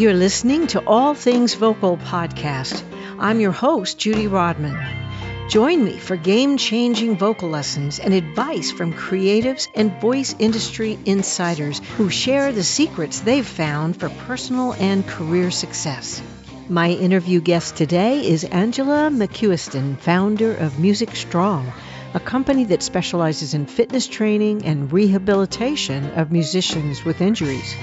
You're listening to All Things Vocal podcast. I'm your host, Judy Rodman. Join me for game changing vocal lessons and advice from creatives and voice industry insiders who share the secrets they've found for personal and career success. My interview guest today is Angela McCuiston, founder of Music Strong, a company that specializes in fitness training and rehabilitation of musicians with injuries.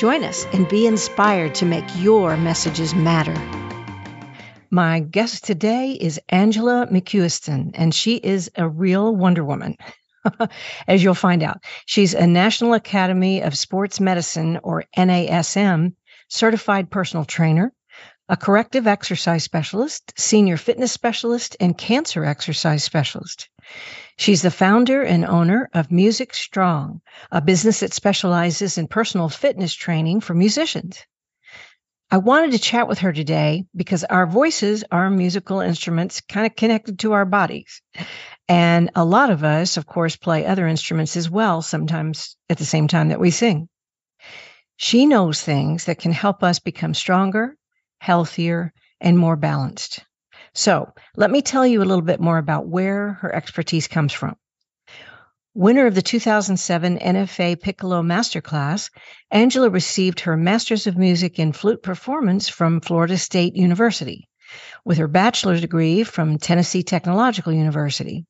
Join us and be inspired to make your messages matter. My guest today is Angela McCuiston, and she is a real Wonder Woman. As you'll find out, she's a National Academy of Sports Medicine, or NASM, certified personal trainer, a corrective exercise specialist, senior fitness specialist, and cancer exercise specialist. She's the founder and owner of Music Strong, a business that specializes in personal fitness training for musicians. I wanted to chat with her today because our voices are musical instruments kind of connected to our bodies. And a lot of us, of course, play other instruments as well, sometimes at the same time that we sing. She knows things that can help us become stronger, healthier, and more balanced. So let me tell you a little bit more about where her expertise comes from. Winner of the 2007 NFA Piccolo Masterclass, Angela received her Master's of Music in Flute Performance from Florida State University, with her bachelor's degree from Tennessee Technological University.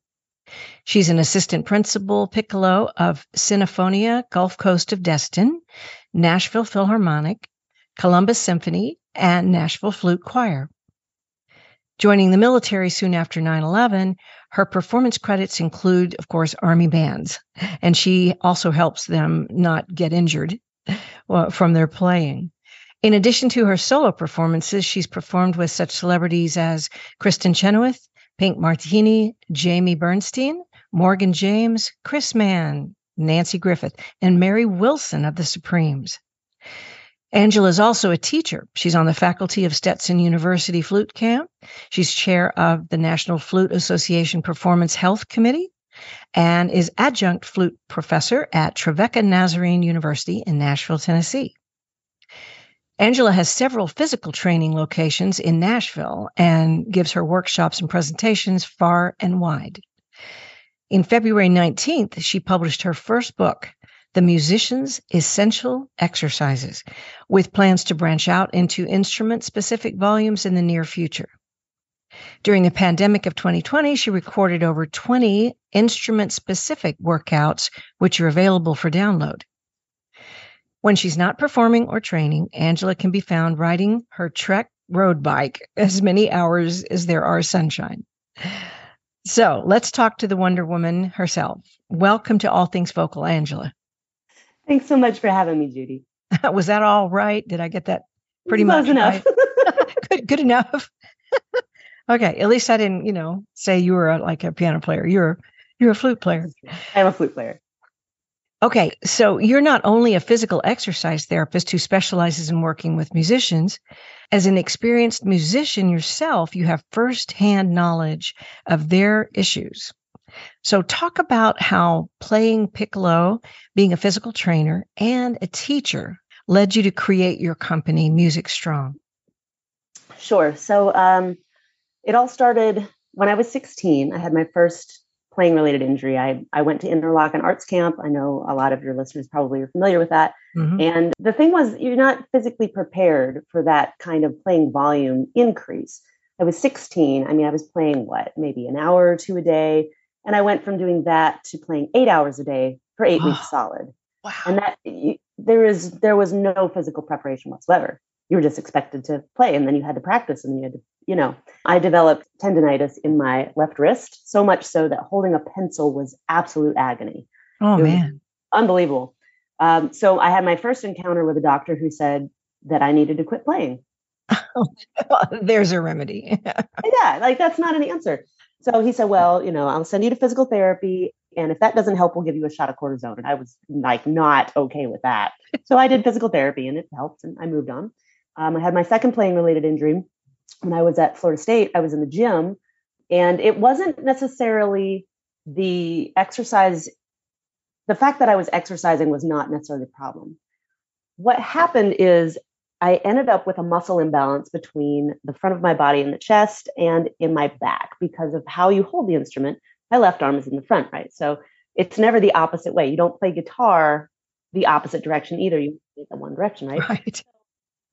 She's an assistant principal piccolo of Sinfonia Gulf Coast of Destin, Nashville Philharmonic, Columbus Symphony, and Nashville Flute Choir. Joining the military soon after 9 11, her performance credits include, of course, Army bands, and she also helps them not get injured from their playing. In addition to her solo performances, she's performed with such celebrities as Kristin Chenoweth, Pink Martini, Jamie Bernstein, Morgan James, Chris Mann, Nanci Griffith, and Mary Wilson of the Supremes. Angela is also a teacher. She's on the faculty of Stetson University Flute Camp. She's chair of the National Flute Association Performance Health Committee and is adjunct flute professor at Trevecca Nazarene University in Nashville, Tennessee. Angela has several physical training locations in Nashville and gives her workshops and presentations far and wide. In February 19th, she published her first book, the musician's essential exercises, with plans to branch out into instrument specific volumes in the near future. During the pandemic of 2020, she recorded over 20 instrument specific workouts, which are available for download. When she's not performing or training, Angela can be found riding her Trek road bike as many hours as there are sunshine. So let's talk to the Wonder Woman herself. Welcome to All Things Vocal, Angela. Thanks so much for having me, Judy. Was that all right? Did I get that pretty Close much enough? Right? good, good enough. okay, at least I didn't, you know, say you were a, like a piano player. You're you're a flute player. I'm a flute player. Okay, so you're not only a physical exercise therapist who specializes in working with musicians. As an experienced musician yourself, you have firsthand knowledge of their issues. So, talk about how playing piccolo, being a physical trainer, and a teacher led you to create your company, Music Strong. Sure. So, um, it all started when I was 16. I had my first playing related injury. I, I went to Interlochen Arts Camp. I know a lot of your listeners probably are familiar with that. Mm-hmm. And the thing was, you're not physically prepared for that kind of playing volume increase. I was 16. I mean, I was playing what, maybe an hour or two a day. And I went from doing that to playing eight hours a day for eight weeks solid. Wow. And that you, there is there was no physical preparation whatsoever. You were just expected to play, and then you had to practice, and you had to, you know. I developed tendonitis in my left wrist, so much so that holding a pencil was absolute agony. Oh man, unbelievable. Um, so I had my first encounter with a doctor who said that I needed to quit playing. There's a remedy. yeah, like that's not an answer. So he said, Well, you know, I'll send you to physical therapy. And if that doesn't help, we'll give you a shot of cortisone. And I was like, not okay with that. So I did physical therapy and it helped and I moved on. Um, I had my second playing related injury when I was at Florida State. I was in the gym and it wasn't necessarily the exercise, the fact that I was exercising was not necessarily the problem. What happened is I ended up with a muscle imbalance between the front of my body and the chest and in my back because of how you hold the instrument. My left arm is in the front, right? So it's never the opposite way. You don't play guitar the opposite direction either. You play the one direction, right? Right.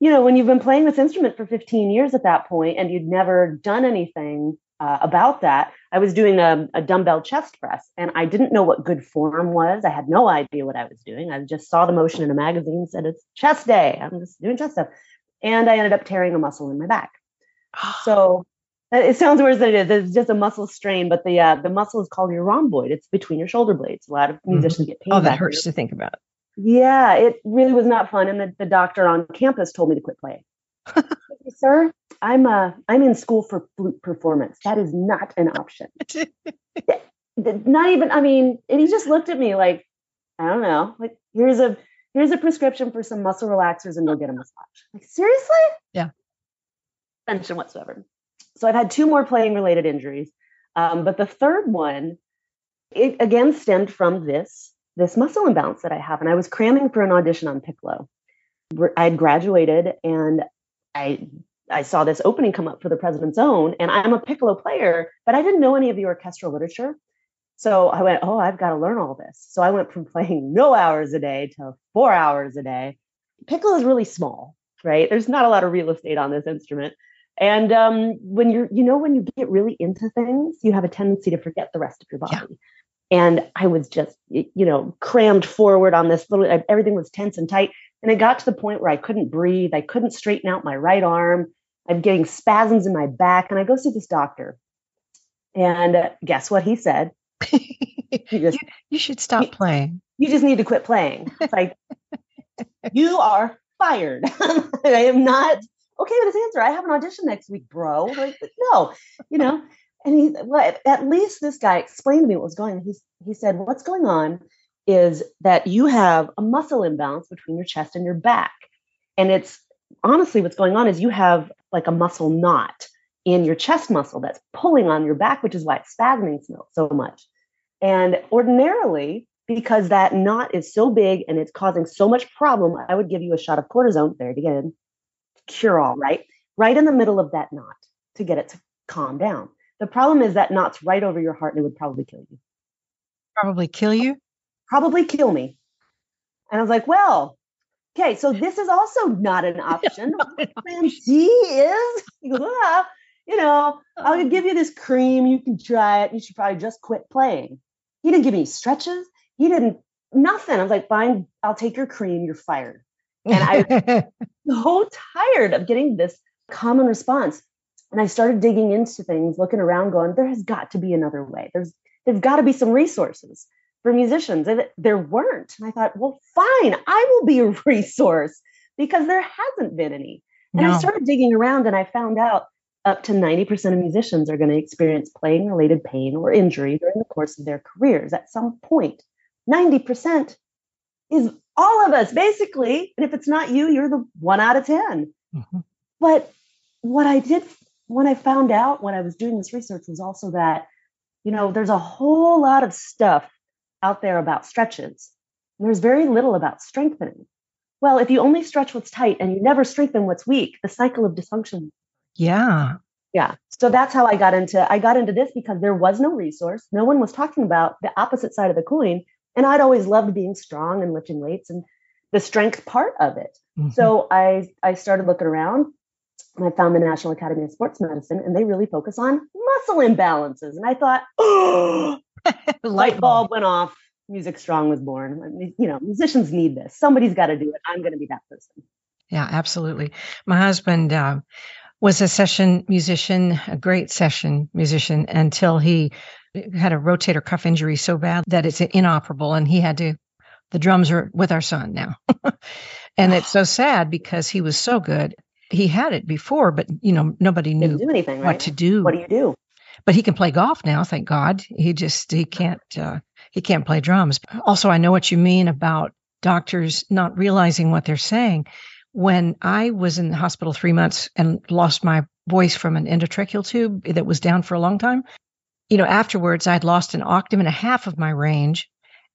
You know, when you've been playing this instrument for 15 years at that point and you'd never done anything uh, about that, I was doing a, a dumbbell chest press and I didn't know what good form was. I had no idea what I was doing. I just saw the motion in a magazine and said, it's chest day. I'm just doing chest stuff. And I ended up tearing a muscle in my back. so it sounds worse than it is. It's just a muscle strain, but the uh, the muscle is called your rhomboid. It's between your shoulder blades. A lot of mm-hmm. musicians mm-hmm. get pain. Oh, that hurts to think about. Yeah, it really was not fun. And the, the doctor on campus told me to quit playing. Sir, I'm uh I'm in school for flute performance. That is not an option. not even, I mean, and he just looked at me like, I don't know, like here's a here's a prescription for some muscle relaxers and go get a massage. Like, seriously? Yeah. Mention whatsoever. So I've had two more playing related injuries. Um, but the third one, it again stemmed from this this muscle imbalance that I have. And I was cramming for an audition on piccolo. I had graduated and I I saw this opening come up for the President's Own, and I'm a piccolo player, but I didn't know any of the orchestral literature. So I went, oh, I've got to learn all this. So I went from playing no hours a day to four hours a day. Piccolo is really small, right? There's not a lot of real estate on this instrument. And um, when you're, you know, when you get really into things, you have a tendency to forget the rest of your body. Yeah. And I was just, you know, crammed forward on this little, everything was tense and tight. And it got to the point where I couldn't breathe. I couldn't straighten out my right arm. I'm getting spasms in my back. And I go see this doctor. And uh, guess what he said? He just, you, you, should stop you, playing. You just need to quit playing. It's like, you are fired. I am not okay with this answer. I have an audition next week, bro. Like, no, you know. And he, well, at least this guy explained to me what was going on. He, he said, What's going on is that you have a muscle imbalance between your chest and your back. And it's honestly what's going on is you have like a muscle knot in your chest muscle that's pulling on your back, which is why it's spasming so much. And ordinarily, because that knot is so big and it's causing so much problem, I would give you a shot of cortisone, there it again, cure all, right? Right in the middle of that knot to get it to calm down. The problem is that knot's right over your heart and it would probably kill you. Probably kill you? Probably kill me. And I was like, well, okay, so this is also not an option. Plan C is, you know, I'll oh. give you this cream. You can try it. You should probably just quit playing. He didn't give me stretches. He didn't, nothing. I was like, fine, I'll take your cream. You're fired. And I was so tired of getting this common response. And I started digging into things, looking around, going, there has got to be another way. There's there's got to be some resources for musicians. And there weren't. And I thought, well, fine, I will be a resource because there hasn't been any. And no. I started digging around and I found out up to 90% of musicians are going to experience playing related pain or injury during the course of their careers at some point. 90% is all of us, basically. And if it's not you, you're the one out of 10. Mm-hmm. But what I did when I found out when I was doing this research was also that, you know, there's a whole lot of stuff out there about stretches. there's very little about strengthening. Well, if you only stretch what's tight and you never strengthen what's weak, the cycle of dysfunction. Yeah. Yeah. So that's how I got into I got into this because there was no resource. No one was talking about the opposite side of the coin. And I'd always loved being strong and lifting weights and the strength part of it. Mm-hmm. So I I started looking around and I found the National Academy of Sports Medicine and they really focus on muscle imbalances. And I thought, oh, light bulb went off. Music Strong was born. You know, musicians need this. Somebody's got to do it. I'm going to be that person. Yeah, absolutely. My husband uh, was a session musician, a great session musician, until he had a rotator cuff injury so bad that it's inoperable, and he had to. The drums are with our son now, and it's so sad because he was so good. He had it before, but you know nobody knew anything, what right? to do. What do you do? But he can play golf now thank god. He just he can't uh, he can't play drums. Also i know what you mean about doctors not realizing what they're saying. When i was in the hospital three months and lost my voice from an endotracheal tube that was down for a long time you know afterwards i'd lost an octave and a half of my range.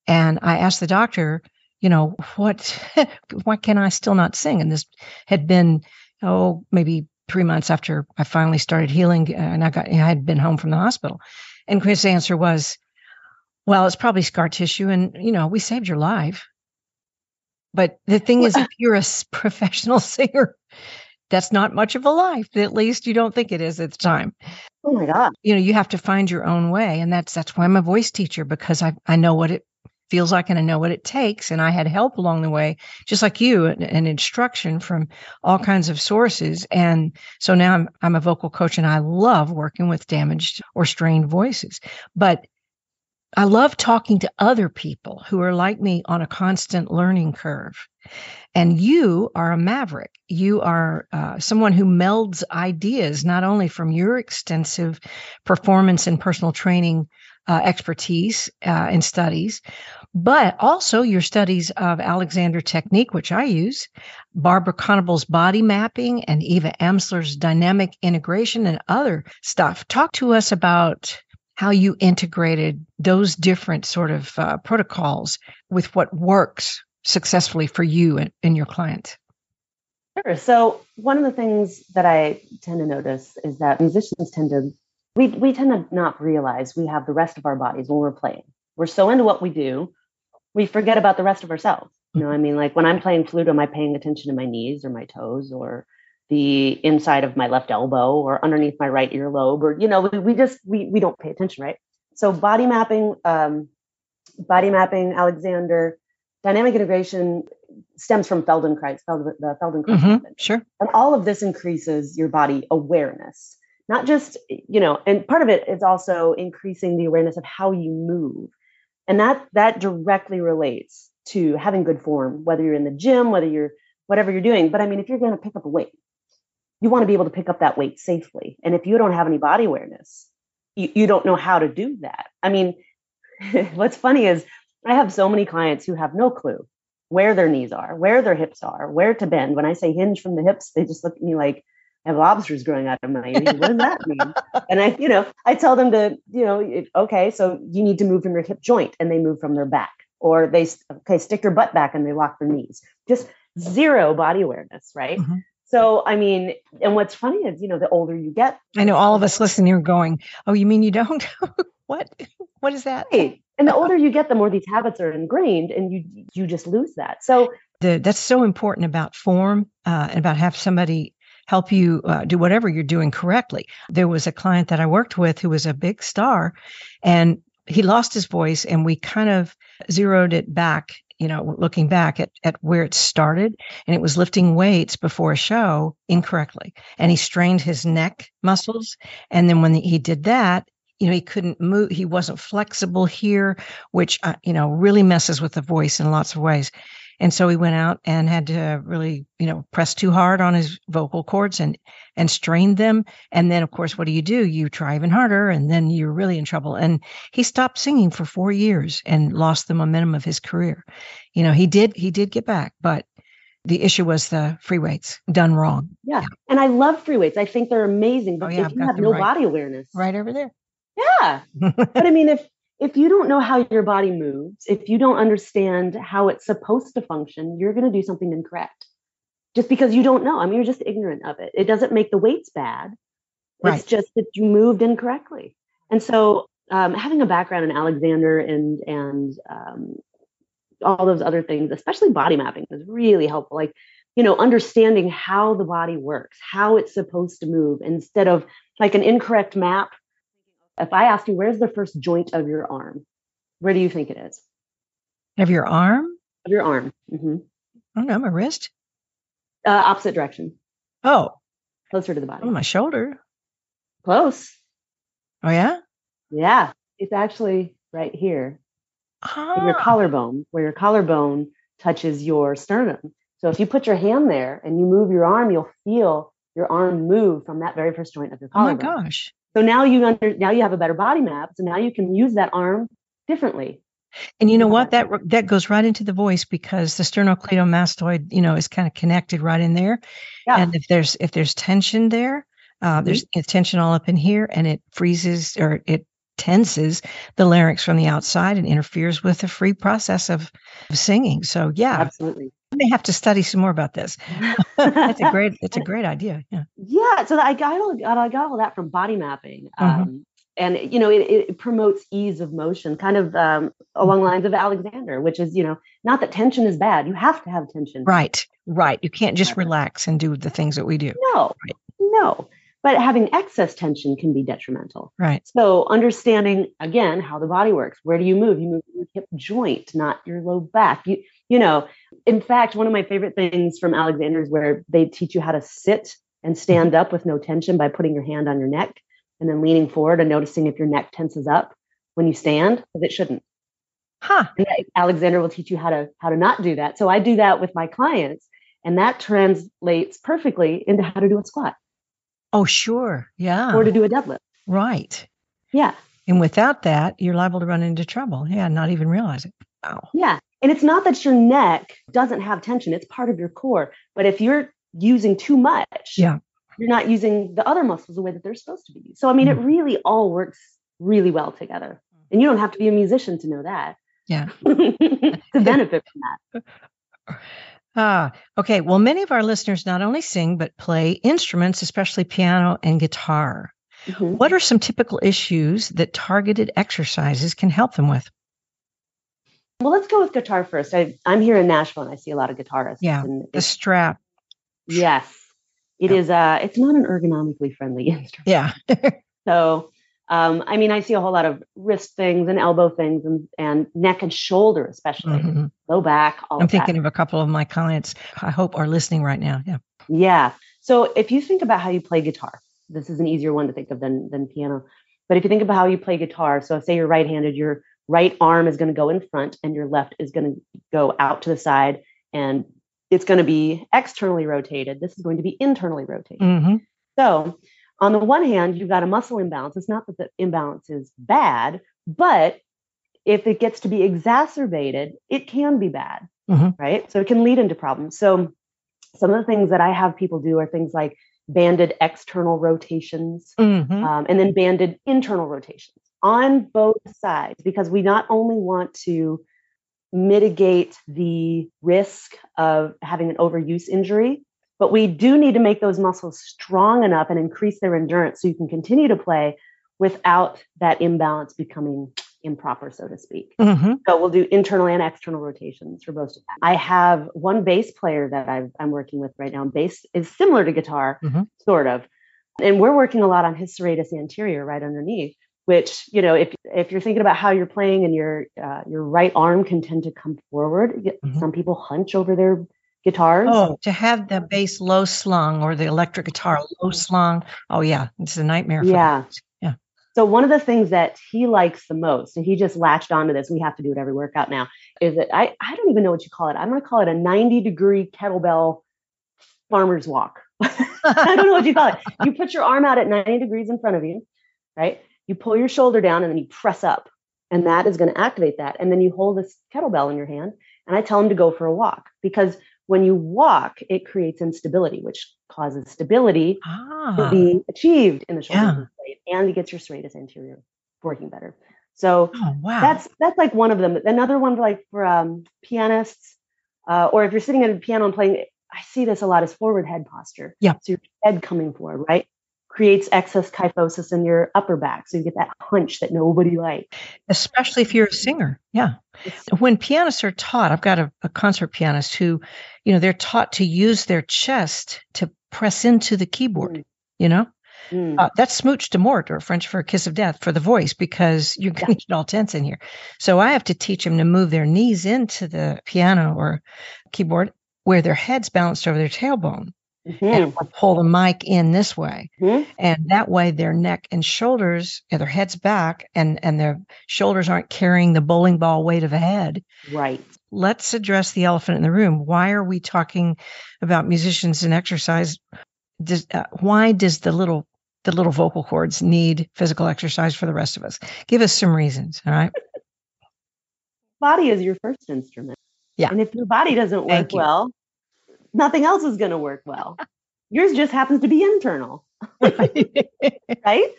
And i asked the doctor you know, what, why can I still not sing? And this had been, oh, maybe three months after I finally started healing uh, and I got, I had been home from the hospital. And Chris' answer was, well, it's probably scar tissue. And, you know, we saved your life. But the thing is, if you're a professional singer, that's not much of a life. At least you don't think it is at the time. Oh my God. You know, you have to find your own way. And that's that's why I'm a voice teacher, because I, I know what it feels like and I know what it takes. And I had help along the way, just like you, and, instruction from all kinds of sources. And so now I'm I'm a vocal coach and I love working with damaged or strained voices. But I love talking to other people who are like me on a constant learning curve. And you are a maverick. You are uh, someone who melds ideas, not only from your extensive performance and personal training uh, expertise uh, and studies, but also your studies of Alexander technique, which I use, Barbara Conable's body mapping, and Eva Amsler's dynamic integration and other stuff. Talk to us about how you integrated those different sort of uh, protocols with what works successfully for you and, and your clients. Sure. So one of the things that I tend to notice is that musicians tend to we we tend to not realize we have the rest of our bodies when we're playing. We're so into what we do, we forget about the rest of ourselves. You know, I mean, like when I'm playing flute, am I paying attention to my knees or my toes or the inside of my left elbow or underneath my right earlobe or you know we, we just we we don't pay attention right? So body mapping um, body mapping alexander dynamic integration stems from feldenkrais Feld, the feldenkrais mm-hmm, sure. And all of this increases your body awareness not just you know and part of it is also increasing the awareness of how you move and that that directly relates to having good form whether you're in the gym whether you're whatever you're doing but i mean if you're going to pick up a weight you want to be able to pick up that weight safely. And if you don't have any body awareness, you, you don't know how to do that. I mean, what's funny is I have so many clients who have no clue where their knees are, where their hips are, where to bend. When I say hinge from the hips, they just look at me like have lobsters growing out of my ears. What does that mean? and I, you know, I tell them to, you know, okay, so you need to move from your hip joint, and they move from their back, or they okay stick your butt back and they lock their knees. Just zero body awareness, right? Mm-hmm. So, I mean, and what's funny is, you know, the older you get, I know all of us listening are going, "Oh, you mean you don't? what? What is that?" Right. And the older you get, the more these habits are ingrained, and you you just lose that. So, the, that's so important about form uh, and about have somebody help you uh, do whatever you're doing correctly. There was a client that I worked with who was a big star, and he lost his voice, and we kind of zeroed it back you know, looking back at, at where it started, and it was lifting weights before a show incorrectly. And he strained his neck muscles. And then when he did that, you know, he couldn't move. He wasn't flexible here, which, uh, you know, really messes with the voice in lots of ways. And so he went out and had to really, you know, press too hard on his vocal cords and and strain them. And then, of course, what do you do? You try even harder, and then you're really in trouble. And he stopped singing for four years and lost the momentum of his career. You know, he did he did get back, but the issue was the free weights done wrong. Yeah. yeah. And I love free weights. I think they're amazing. Oh, but oh, yeah, if you have no right, body awareness. Right over there. Yeah. but I mean, if if you don't know how your body moves, if you don't understand how it's supposed to function, you're going to do something incorrect just because you don't know. I mean, you're just ignorant of it. It doesn't make the weights bad. Right. It's just that you moved incorrectly. And so, um, having a background in Alexander and and um, all those other things, especially body mapping, is really helpful. Like, you know, understanding how the body works, how it's supposed to move, instead of like an incorrect map if I asked you, where's the first joint of your arm? Where do you think it is? Of your arm? Of your arm. Mm-hmm. I don't know, my wrist? Uh, opposite direction. Oh. Closer to the body. Oh, my shoulder. Close. Oh, yeah? Yeah. It's actually right here. Ah. Your collarbone, where your collarbone touches your sternum. So if you put your hand there and you move your arm, you'll feel your arm move from that very first joint of your collarbone. Oh my gosh. So now you under now you have a better body map. So now you can use that arm differently. And you know what? That that goes right into the voice because the sternocleidomastoid, you know, is kind of connected right in there. Yeah. And if there's if there's tension there, uh, mm-hmm. there's tension all up in here, and it freezes or it tenses the larynx from the outside and interferes with the free process of, of singing. So yeah, absolutely. I may have to study some more about this. that's a great. That's a great idea. Yeah. Yeah. So I got all, I got all that from body mapping. Mm-hmm. Um, and you know it, it, promotes ease of motion kind of um, along mm-hmm. lines of alexander which is you know not that tension is bad you have to have tension right right you can't just relax and do the things that we do no right. no but having excess tension can be detrimental. Right. So understanding again how the body works. Where do you move? You move your hip joint, not your low back. You you know, in fact, one of my favorite things from Alexander is where they teach you how to sit and stand up with no tension by putting your hand on your neck and then leaning forward and noticing if your neck tenses up when you stand, because it shouldn't. Huh. And Alexander will teach you how to how to not do that. So I do that with my clients, and that translates perfectly into how to do a squat. Oh, sure. Yeah. Or to do a deadlift. Right. Yeah. And without that, you're liable to run into trouble. Yeah, not even realize it. Wow. Yeah. And it's not that your neck doesn't have tension, it's part of your core. But if you're using too much, yeah. you're not using the other muscles the way that they're supposed to be. So, I mean, mm. it really all works really well together. And you don't have to be a musician to know that. Yeah. to benefit from that. Ah, okay. Well, many of our listeners not only sing, but play instruments, especially piano and guitar. Mm-hmm. What are some typical issues that targeted exercises can help them with? Well, let's go with guitar first. I, am here in Nashville and I see a lot of guitarists. Yeah, the strap. Yes, it yeah. is. Uh, it's not an ergonomically friendly instrument. Yeah. so um, I mean, I see a whole lot of wrist things and elbow things and, and neck and shoulder, especially mm-hmm. low back. I'm of thinking that. of a couple of my clients. I hope are listening right now. Yeah. Yeah. So if you think about how you play guitar, this is an easier one to think of than than piano. But if you think about how you play guitar, so say you're right-handed, your right arm is going to go in front and your left is going to go out to the side, and it's going to be externally rotated. This is going to be internally rotated. Mm-hmm. So on the one hand, you've got a muscle imbalance. It's not that the imbalance is bad, but if it gets to be exacerbated, it can be bad, mm-hmm. right? So it can lead into problems. So some of the things that I have people do are things like banded external rotations mm-hmm. um, and then banded internal rotations on both sides because we not only want to mitigate the risk of having an overuse injury but we do need to make those muscles strong enough and increase their endurance so you can continue to play without that imbalance becoming improper, so to speak. Mm-hmm. So we'll do internal and external rotations for both. Of them. I have one bass player that i am working with right now. Bass is similar to guitar, mm-hmm. sort of, and we're working a lot on his serratus anterior right underneath. Which you know, if if you're thinking about how you're playing and your uh, your right arm can tend to come forward, mm-hmm. some people hunch over their guitars. Oh, to have the bass low slung or the electric guitar low mm-hmm. slung. Oh yeah, it's a nightmare. yeah. Yeah. So one of the things that he likes the most, and he just latched onto this, we have to do it every workout now, is that I, I don't even know what you call it. I'm gonna call it a 90 degree kettlebell farmer's walk. I don't know what you call it. You put your arm out at 90 degrees in front of you, right? You pull your shoulder down and then you press up. And that is going to activate that. And then you hold this kettlebell in your hand. And I tell him to go for a walk because when you walk, it creates instability, which causes stability ah. to be achieved in the shoulder yeah. and it gets your serratus anterior working better. So oh, wow. that's that's like one of them. Another one like for um, pianists, uh, or if you're sitting at a piano and playing, I see this a lot as forward head posture. Yeah. So your head coming forward, right? Creates excess kyphosis in your upper back. So you get that hunch that nobody likes. Especially if you're a singer. Yeah. When pianists are taught, I've got a, a, concert pianist who, you know, they're taught to use their chest to press into the keyboard, mm. you know? Mm. Uh, that's smooch de mort or French for a kiss of death for the voice because you're going to get all tense in here. So I have to teach them to move their knees into the piano or keyboard where their head's balanced over their tailbone mm-hmm. and pull the mic in this way. Mm-hmm. And that way their neck and shoulders, their heads back and, and their shoulders aren't carrying the bowling ball weight of a head. Right. Let's address the elephant in the room. Why are we talking about musicians and exercise? Does, uh, why does the little the little vocal cords need physical exercise for the rest of us? Give us some reasons. All right. Body is your first instrument. Yeah. And if your body doesn't work well, nothing else is going to work well. Yours just happens to be internal. right?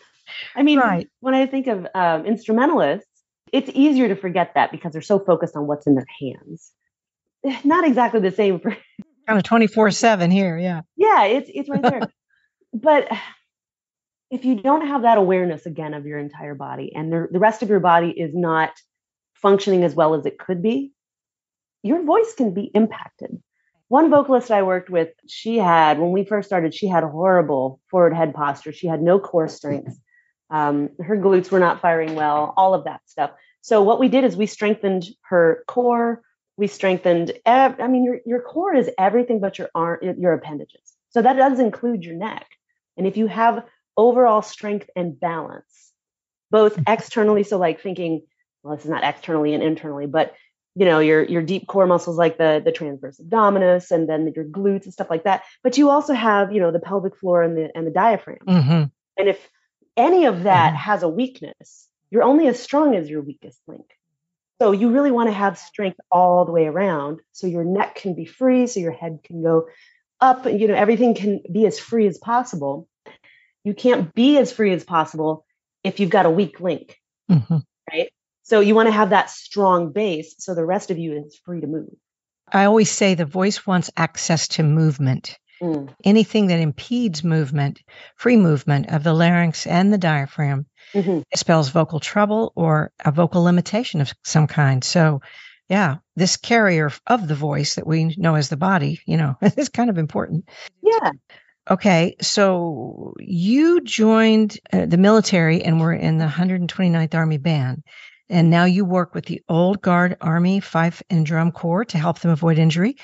I mean, right. when I think of um, instrumentalists, it's easier to forget that because they're so focused on what's in their hands. Not exactly the same for kind of 24 7 here. Yeah. Yeah, it's, it's right there. but if you don't have that awareness again of your entire body and the, the rest of your body is not functioning as well as it could be, your voice can be impacted. One vocalist I worked with, she had, when we first started, she had a horrible forward head posture. She had no core strength. Um, her glutes were not firing well, all of that stuff. So, what we did is we strengthened her core. We strengthened, ev- I mean, your, your core is everything but your arm, your appendages. So, that does include your neck. And if you have overall strength and balance, both mm-hmm. externally, so like thinking, well, this is not externally and internally, but you know your your deep core muscles like the the transverse abdominis and then your glutes and stuff like that but you also have you know the pelvic floor and the and the diaphragm mm-hmm. and if any of that mm-hmm. has a weakness you're only as strong as your weakest link so you really want to have strength all the way around so your neck can be free so your head can go up you know everything can be as free as possible you can't be as free as possible if you've got a weak link mm-hmm. right so you want to have that strong base so the rest of you is free to move. I always say the voice wants access to movement. Mm. Anything that impedes movement, free movement of the larynx and the diaphragm, mm-hmm. spells vocal trouble or a vocal limitation of some kind. So, yeah, this carrier of the voice that we know as the body, you know, is kind of important. Yeah. Okay, so you joined uh, the military and were in the 129th Army Band. And now you work with the Old Guard Army Fife and Drum Corps to help them avoid injury.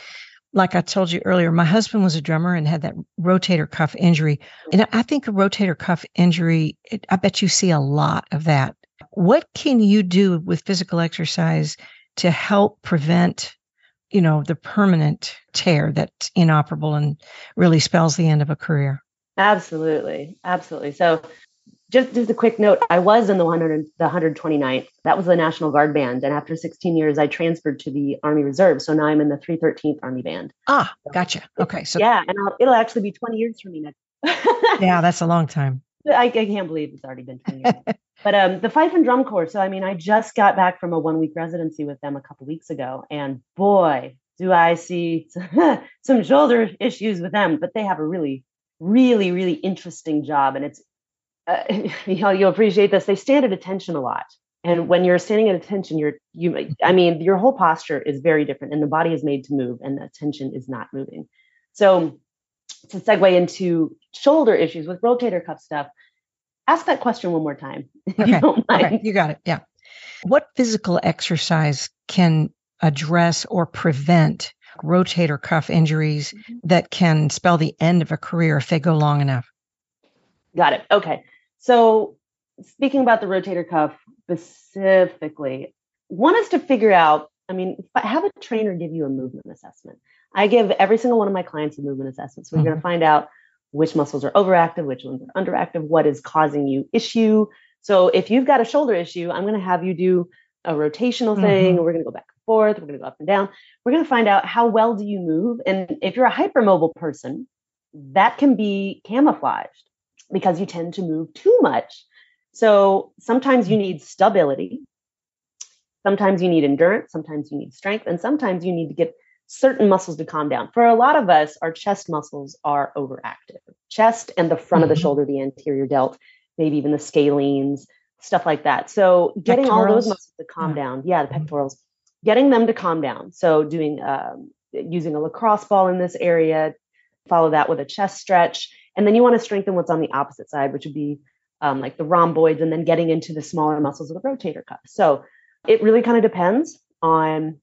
Like I told you earlier, my husband was a drummer and had that rotator cuff injury. And I think a rotator cuff injury, it, I bet you see a lot of that. What can you do with physical exercise to help prevent, you know, the permanent tear that's inoperable and really spells the end of a career? Absolutely. Absolutely. So just just a quick note i was in the 100 the 129th that was the national guard band and after 16 years i transferred to the army reserve so now i'm in the 313th army band. Ah gotcha. Okay so yeah and I'll, it'll actually be 20 years for me next yeah that's a long time. I, I, can't believe it's already been 20 years. But um the fife and drum corps so i mean i just got back from a one week residency with them a couple weeks ago and boy do i see some shoulder issues with them but they have a really really really interesting job and it's uh, you know, you'll appreciate this. They stand at attention a lot. And when you're standing at attention, you're you. I mean, your whole posture is very different, and the body is made to move, and the attention is not moving. So, to segue into shoulder issues with rotator cuff stuff, ask that question one more time. Okay. You, okay. you got it. Yeah. What physical exercise can address or prevent rotator cuff injuries mm-hmm. that can spell the end of a career if they go long enough? Got it. Okay. So, speaking about the rotator cuff specifically, one is to figure out. I mean, have a trainer give you a movement assessment. I give every single one of my clients a movement assessment. So, we're mm-hmm. going to find out which muscles are overactive, which ones are underactive, what is causing you issue. So, if you've got a shoulder issue, I'm going to have you do a rotational thing. Mm-hmm. We're going to go back and forth. We're going to go up and down. We're going to find out how well do you move. And if you're a hypermobile person, that can be camouflaged because you tend to move too much. So sometimes you need stability. Sometimes you need endurance. Sometimes you need strength. And sometimes you need to get certain muscles to calm down. For a lot of us, our chest muscles are overactive. Chest and the front mm-hmm. of the mm-hmm. shoulder, the anterior delt, maybe even the scalenes, stuff like that. So getting pectorals. all those muscles to calm yeah. down. Yeah, the mm-hmm. pectorals, getting them to calm down. So doing um, using a lacrosse ball in this area, follow that with a chest stretch and then you want to strengthen what's on the opposite side, which would be um, like the rhomboids, and then getting into the smaller muscles of the rotator cuff. So it really kind of depends on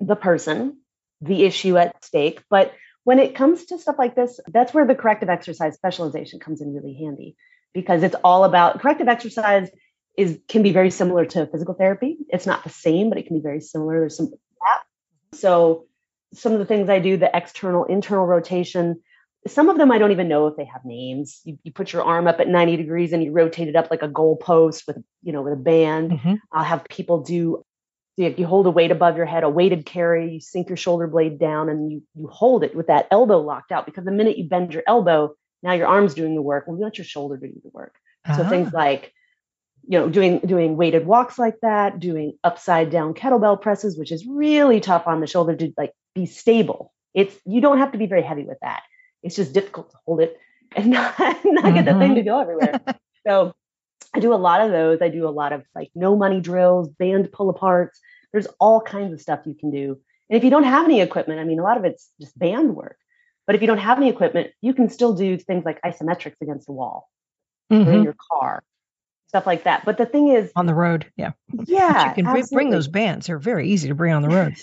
the person, the issue at stake. But when it comes to stuff like this, that's where the corrective exercise specialization comes in really handy because it's all about corrective exercise is can be very similar to physical therapy. It's not the same, but it can be very similar. There's some so some of the things I do, the external internal rotation, some of them I don't even know if they have names. You, you put your arm up at 90 degrees and you rotate it up like a goalpost with, you know, with a band. Mm-hmm. I'll have people do, if you hold a weight above your head, a weighted carry, you sink your shoulder blade down and you, you hold it with that elbow locked out because the minute you bend your elbow, now your arm's doing the work. Well, you want your shoulder to do the work. So things like you know doing doing weighted walks like that doing upside down kettlebell presses which is really tough on the shoulder to like be stable it's you don't have to be very heavy with that it's just difficult to hold it and not, not mm-hmm. get the thing to mm-hmm. go everywhere so i do a lot of those i do a lot of like no money drills band pull aparts there's all kinds of stuff you can do and if you don't have any equipment i mean a lot of it's just band work but if you don't have any equipment you can still do things like isometrics against a wall mm-hmm. or in mm-hmm. your car stuff like that. But the thing is, on the road, yeah, yeah, but you can absolutely. bring those bands. They're very easy to bring on the road.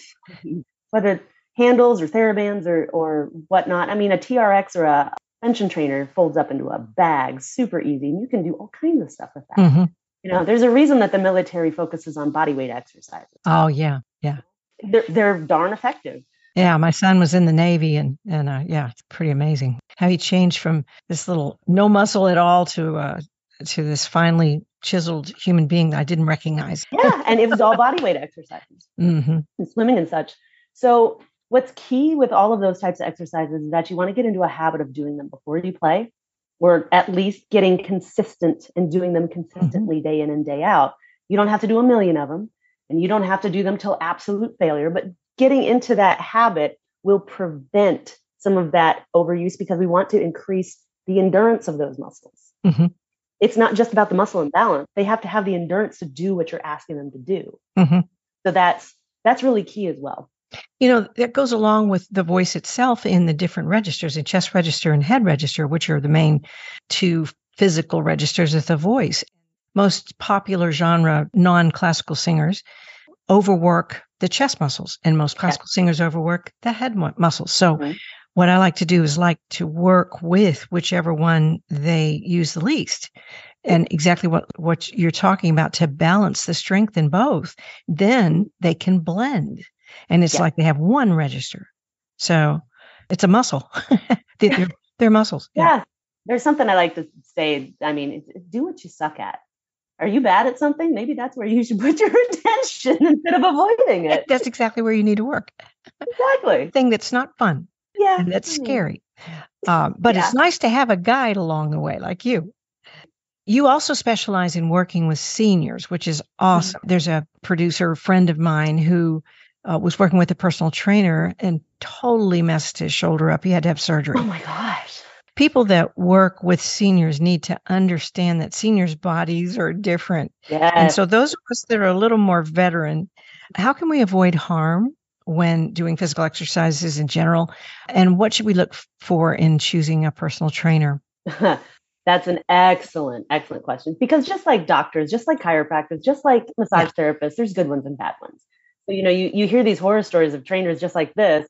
Whether handles or therabands or or whatnot. I mean, a TRX or a tension trainer folds up into a bag, super easy, and you can do all kinds of stuff with that. Mm-hmm. You know, there's a reason that the military focuses on body weight exercises. Oh yeah, yeah. They're they're darn effective. Yeah, my son was in the Navy, and and uh, yeah, it's pretty amazing how he changed from this little no muscle at all to uh, to this finely chiseled human being that I didn't recognize. yeah, and it was all body weight exercises, mm-hmm. and swimming and such. So, what's key with all of those types of exercises is that you want to get into a habit of doing them before you play, or at least getting consistent and doing them consistently mm-hmm. day in and day out. You don't have to do a million of them, and you don't have to do them till absolute failure, but getting into that habit will prevent some of that overuse because we want to increase the endurance of those muscles. Mm-hmm it's not just about the muscle imbalance. They have to have the endurance to do what you're asking them to do. Mm-hmm. So that's that's really key as well. You know, that goes along with the voice itself in the different registers, the chest register and head register, which are the main two physical registers of the voice. Most popular genre non classical singers overwork the chest muscles, and most classical singers overwork the head muscles. So, what I like to do is like to work with whichever one they use the least. And exactly what, what you're talking about to balance the strength in both, then they can blend. And it's yeah. like they have one register. So it's a muscle. they're, they're, muscles. Yeah. yeah. There's something I like to say. I mean, do what you suck at. Are you bad at something? Maybe that's where you should put your attention instead of avoiding it. That's exactly where you need to work. Exactly. Thing that's not fun. Yeah. And that's scary. Um, but yeah. it's nice to have a guide along the way, like you. You also specialize in working with seniors, which is awesome. Mm-hmm. There's a producer friend of mine who uh, was working with a personal trainer and totally messed his shoulder up. He had to have surgery. Oh my gosh. People that work with seniors need to understand that seniors' bodies are different. Yes. And so, those of us that are a little more veteran, how can we avoid harm when doing physical exercises in general? And what should we look for in choosing a personal trainer? That's an excellent, excellent question. Because just like doctors, just like chiropractors, just like massage yeah. therapists, there's good ones and bad ones. You know, you, you hear these horror stories of trainers just like this.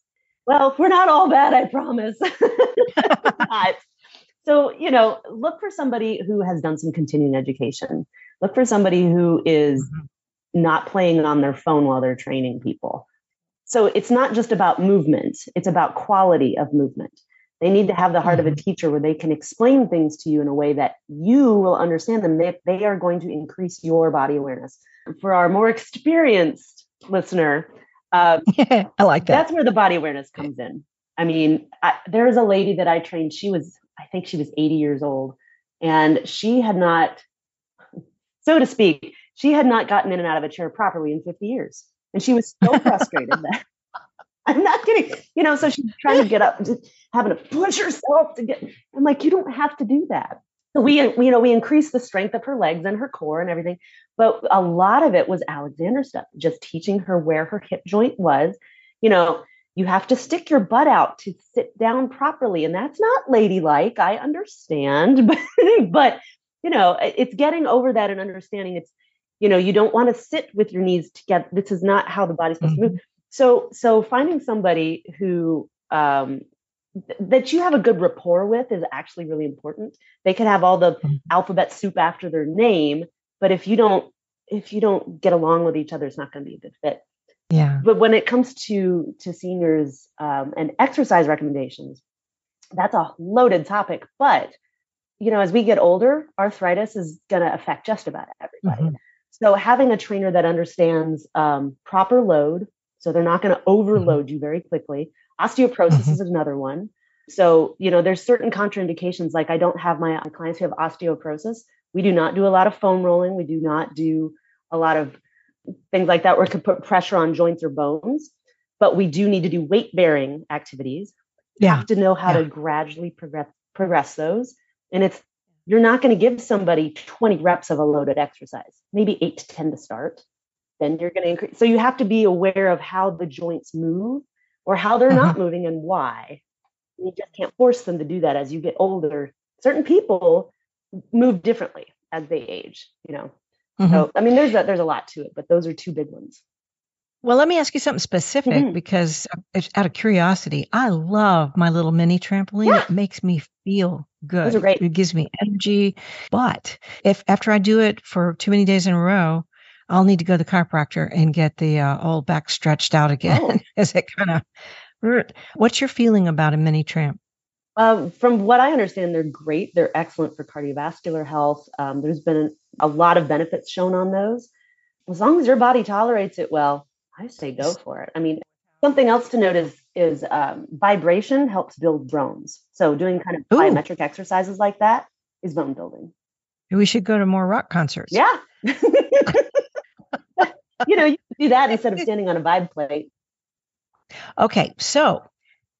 Well, we're not all bad, I promise. so, you know, look for somebody who has done some continuing education. Look for somebody who is mm-hmm. not playing on their phone while they're training people. So it's not just about movement, it's about quality of movement. They need to have the heart of a mm-hmm. teacher where they can explain things to you in a way that you will understand them. They, they are going to increase your body awareness. For our more experienced listener, uh, I like that. That's where the body awareness comes in. I mean, I, there is a lady that I trained. She was, I think she was 80 years old, and she had not, so to speak, she had not gotten in and out of a chair properly in 50 years. And she was so frustrated that I'm not kidding. You know, so she's trying to get up and just having to push herself to get. I'm like, you don't have to do that. We, you know, we increased the strength of her legs and her core and everything. But a lot of it was Alexander stuff, just teaching her where her hip joint was. You know, you have to stick your butt out to sit down properly. And that's not ladylike. I understand. But, but you know, it's getting over that and understanding it's you know you don't want to sit with your knees together this is not how the body's supposed mm-hmm. to move mm-hmm. so so finding somebody who um, that you have a good rapport with is actually really important they can have all the mm-hmm. alphabet soup after their name but if you don't if you don't get along with each other it's not going to be a good fit yeah but when it comes to to seniors um, and exercise recommendations that's a loaded topic but you know as we get older arthritis is going to affect just about everybody mm-hmm. So having a trainer that understands um, proper load, so they're not going to mm-hmm. overload you very quickly. Osteoporosis mm-hmm. is another one. So, you know, there's certain contraindications. Like I don't have my clients who have osteoporosis. We do not do a lot of foam rolling. We do not do a lot of things like that where it could put pressure on joints or bones. But we do need to do weight bearing activities. Yeah. You have to know how Yeah. to gradually progress progress those. And it's you're not going to give somebody 20 reps of a loaded exercise, maybe eight to 10 to start. Then you're going to increase. So you have to be aware of how the joints move or how they're not moving and why. You just can't force them to do that as you get older. Certain people move differently as they age, you know. Mhm. So I mean there's a, there's a lot to it, but those are two big ones. Well, let me ask you something specific Mhm. because uh, out of curiosity, I love my little mini trampoline. Yeah. It makes me feel good. are great. It gives me energy. But if after I do it for too many days in a row, I'll need to go to the chiropractor and get the uh, old back stretched out again Oh. as it kind of. What's your feeling about a mini tramp? Um, from what I understand, they're great. They're excellent for cardiovascular health. Um, there's been a lot of benefits shown on those. As long as your body tolerates it well, I say go for it. I mean, something else to note is is um, vibration helps build bones. So doing kind of Ooh. plyometric exercises like that is bone building. We should go to more rock concerts. Yeah. you know, you can do that instead of standing on a vibe plate. Okay, so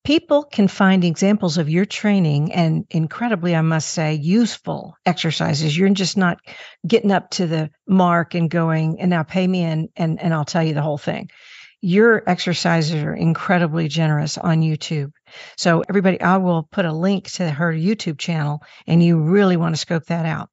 people can find examples of your training and incredibly, I must say, useful exercises. You're just not getting up to the mark and going, and now pay me and and and I'll tell you the whole thing. Your exercises are incredibly generous on YouTube. So everybody, I will put a link to her YouTube channel and you really want to scope that out.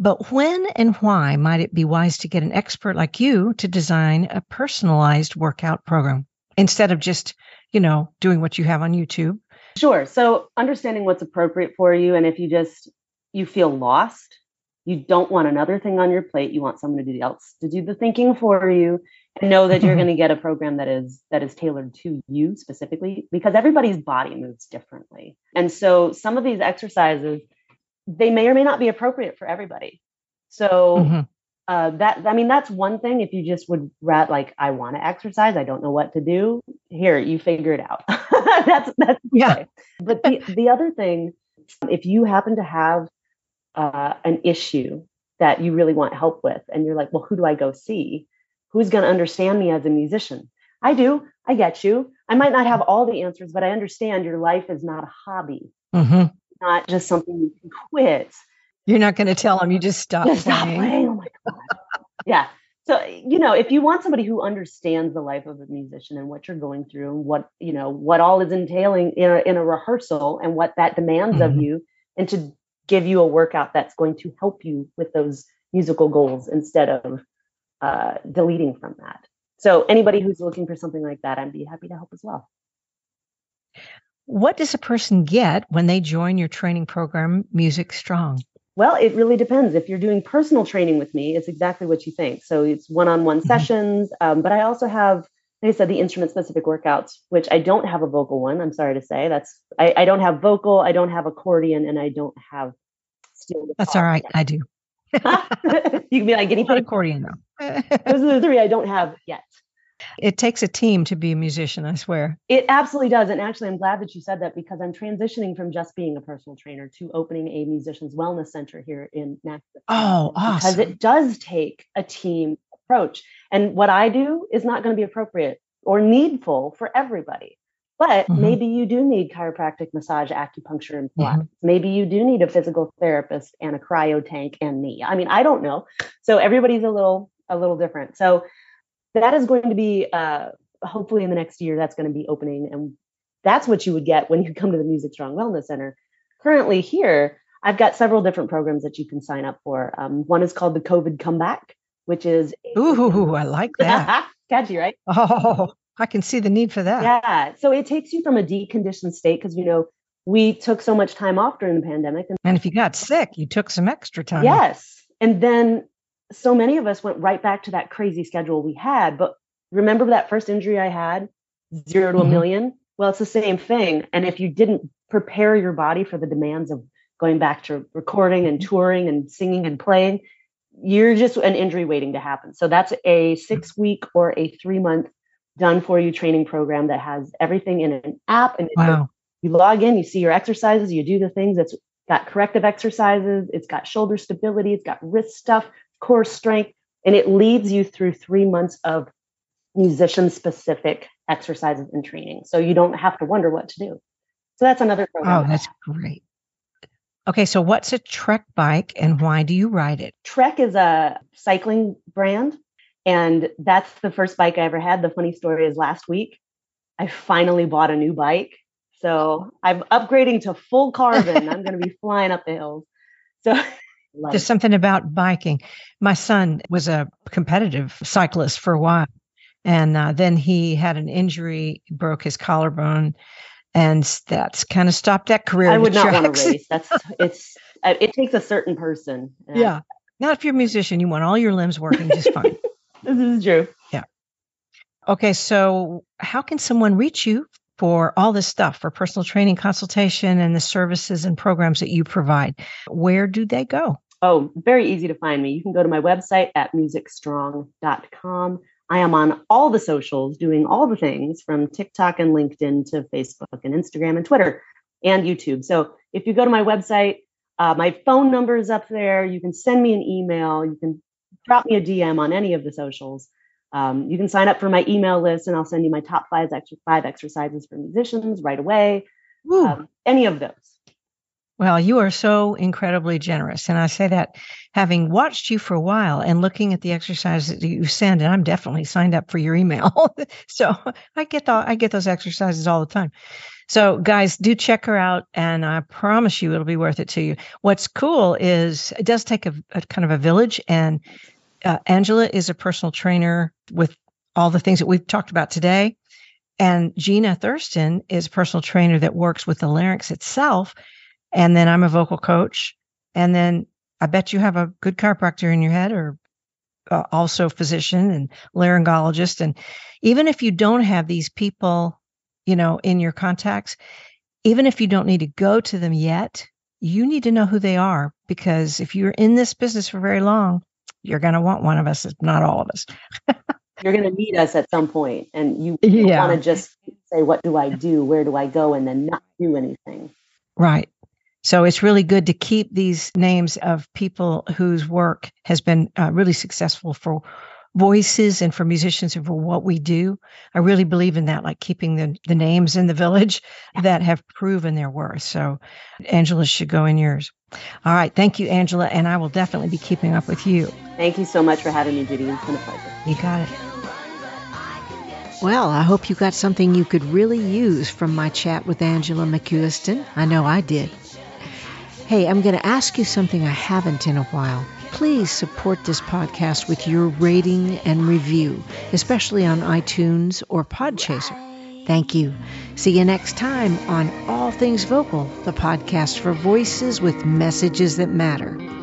But when and why might it be wise to get an expert like you to design a personalized workout program instead of just, you know, doing what you have on YouTube? Sure. So understanding what's appropriate for you, and if you just you feel lost, you don't want another thing on your plate. You want someone to somebody else to do the thinking for you, and know that you're mm-hmm. going to get a program that is that is tailored to you specifically, because everybody's body moves differently, and so some of these exercises they may or may not be appropriate for everybody. So Mhm. uh, that I mean that's one thing. If you just would rat like I want to exercise, I don't know what to do. Here, you figure it out. that's that's Yeah. okay. But the the other thing, if you happen to have uh, an issue that you really want help with, and you're like, well, who do I go see? Who's going to understand me as a musician? I do. I get you. I might not have all the answers, but I understand your life is not a hobby, Mhm. Not just something you can quit. You're not going to tell them you just stop Just stop playing. playing. Oh my god. yeah. So you know, if you want somebody who understands the life of a musician and what you're going through and what you know what all is entailing in a, in a rehearsal and what that demands of Mhm. you, and to give you a workout that's going to help you with those musical goals instead of uh, deleting from that. So anybody who's looking for something like that, I'd be happy to help as well. What does a person get when they join your training program, Music Strong? Well, it really depends. If you're doing personal training with me, it's exactly what you think. So it's one-on-one Mhm. sessions, um, but I also have, like I said, the instrument-specific workouts, which I don't have a vocal one. I'm sorry to say. That's I, I don't have vocal, I don't have accordion, and I don't have steel guitar. That's all right. I do. you can be like Not pig. accordion though. Those are the three I don't have yet. It takes a team to be a musician, I swear. It absolutely does. And actually, I'm glad that you said that because I'm transitioning from just being a personal trainer to opening a musicians wellness center here in Nashville. Oh, awesome. Because it does take a team approach. And what I do is not going to be appropriate or needful for everybody. But Mhm. maybe you do need chiropractic, massage, acupuncture, and Mhm. Maybe you do need a physical therapist and a cryo tank and me. I mean, I don't know. So everybody's a little a little different. So that is going to be uh, hopefully in the next year. That's going to be opening, and that's what you would get when you come to the Music Strong Wellness Center. Currently here, I've got several different programs that you can sign up for. Um, one is called the COVID Comeback, which is Ooh, I like that. catchy, right? Oh, I can see the need for that. Yeah. So it takes you from a deconditioned state because you know we took so much time off during the pandemic, and And if you got sick, you took some extra time. Yes. And then so many of us went right back to that crazy schedule we had. But remember that first injury I had, 0 to a Mhm. million? Well, it's the same thing. And if you didn't prepare your body for the demands of going back to recording and touring and singing and playing, you're just an injury waiting to happen. So that's a six week or a three month done for you training program that has everything in an app and Wow. you log in, you see your exercises, you do the things. It's got corrective exercises, it's got shoulder stability, it's got wrist stuff, core strength, and it leads you through three months of musician specific exercises and training. So you don't have to wonder what to do. So that's another program. Oh, that's great. Okay, so what's a Trek bike and why do you ride it? Trek is a cycling brand, and that's the first bike I ever had. The funny story is last week, I finally bought a new bike. So I'm upgrading to full carbon. I'm going to be flying up the hills. So there's something about biking. My son was a competitive cyclist for a while. And uh, then he had an injury, broke his collarbone, and that's kind of stopped that career. I would not want to race. That's it's uh, it takes a certain person. Yeah, not if you're a musician. You want all your limbs working just fine. this is true. Yeah. Okay, so how can someone reach you for all this stuff for personal training consultation and the services and programs that you provide? Where do they go? Oh, very easy to find me. You can go to my website at musicstrong.com. I am on all the socials doing all the things from TikTok and LinkedIn to Facebook and Instagram and Twitter and YouTube. So if you go to my website, uh, my phone number is up there. You can send me an email. You can drop me a DM on any of the socials. Um, you can sign up for my email list and I'll send you my top five, five exercises for musicians right away. Um, any of those. Well, you are so incredibly generous. And I say that having watched you for a while and looking at the exercises that you send, and I'm definitely signed up for your email. so I get the, I get those exercises all the time. So guys, do check her out and I promise you it'll be worth it to you. What's cool is it does take a, a kind of a village and uh, Angela is a personal trainer with all the things that we've talked about today. And Gina Thurston is a personal trainer that works with the larynx itself and then I'm a vocal coach. And then I bet you have a good chiropractor in your head or uh, also physician and laryngologist. And even if you don't have these people, you know, in your contacts, even if you don't need to go to them yet, you need to know who they are because if you're in this business for very long, you're going to want one of us, if not all of us. you're going to need us at some point, and you yeah. want to just say, "What do I do? Where do I go?" and then not do anything. Right. So it's really good to keep these names of people whose work has been uh, really successful for voices and for musicians and for what we do. I really believe in that, like keeping the, the names in the village that have proven their worth. So Angela should go in yours. All right. Thank you, Angela. And I will definitely be keeping up with you. Thank you so much for having me, Judy. It's been a pleasure. You got it. Well, I hope you got something you could really use from my chat with Angela McCuiston. I know I did. Hey, I'm going to ask you something I haven't in a while. Please support this podcast with your rating and review, especially on iTunes or Podchaser. Thank you. See you next time on All Things Vocal, the podcast for voices with messages that matter.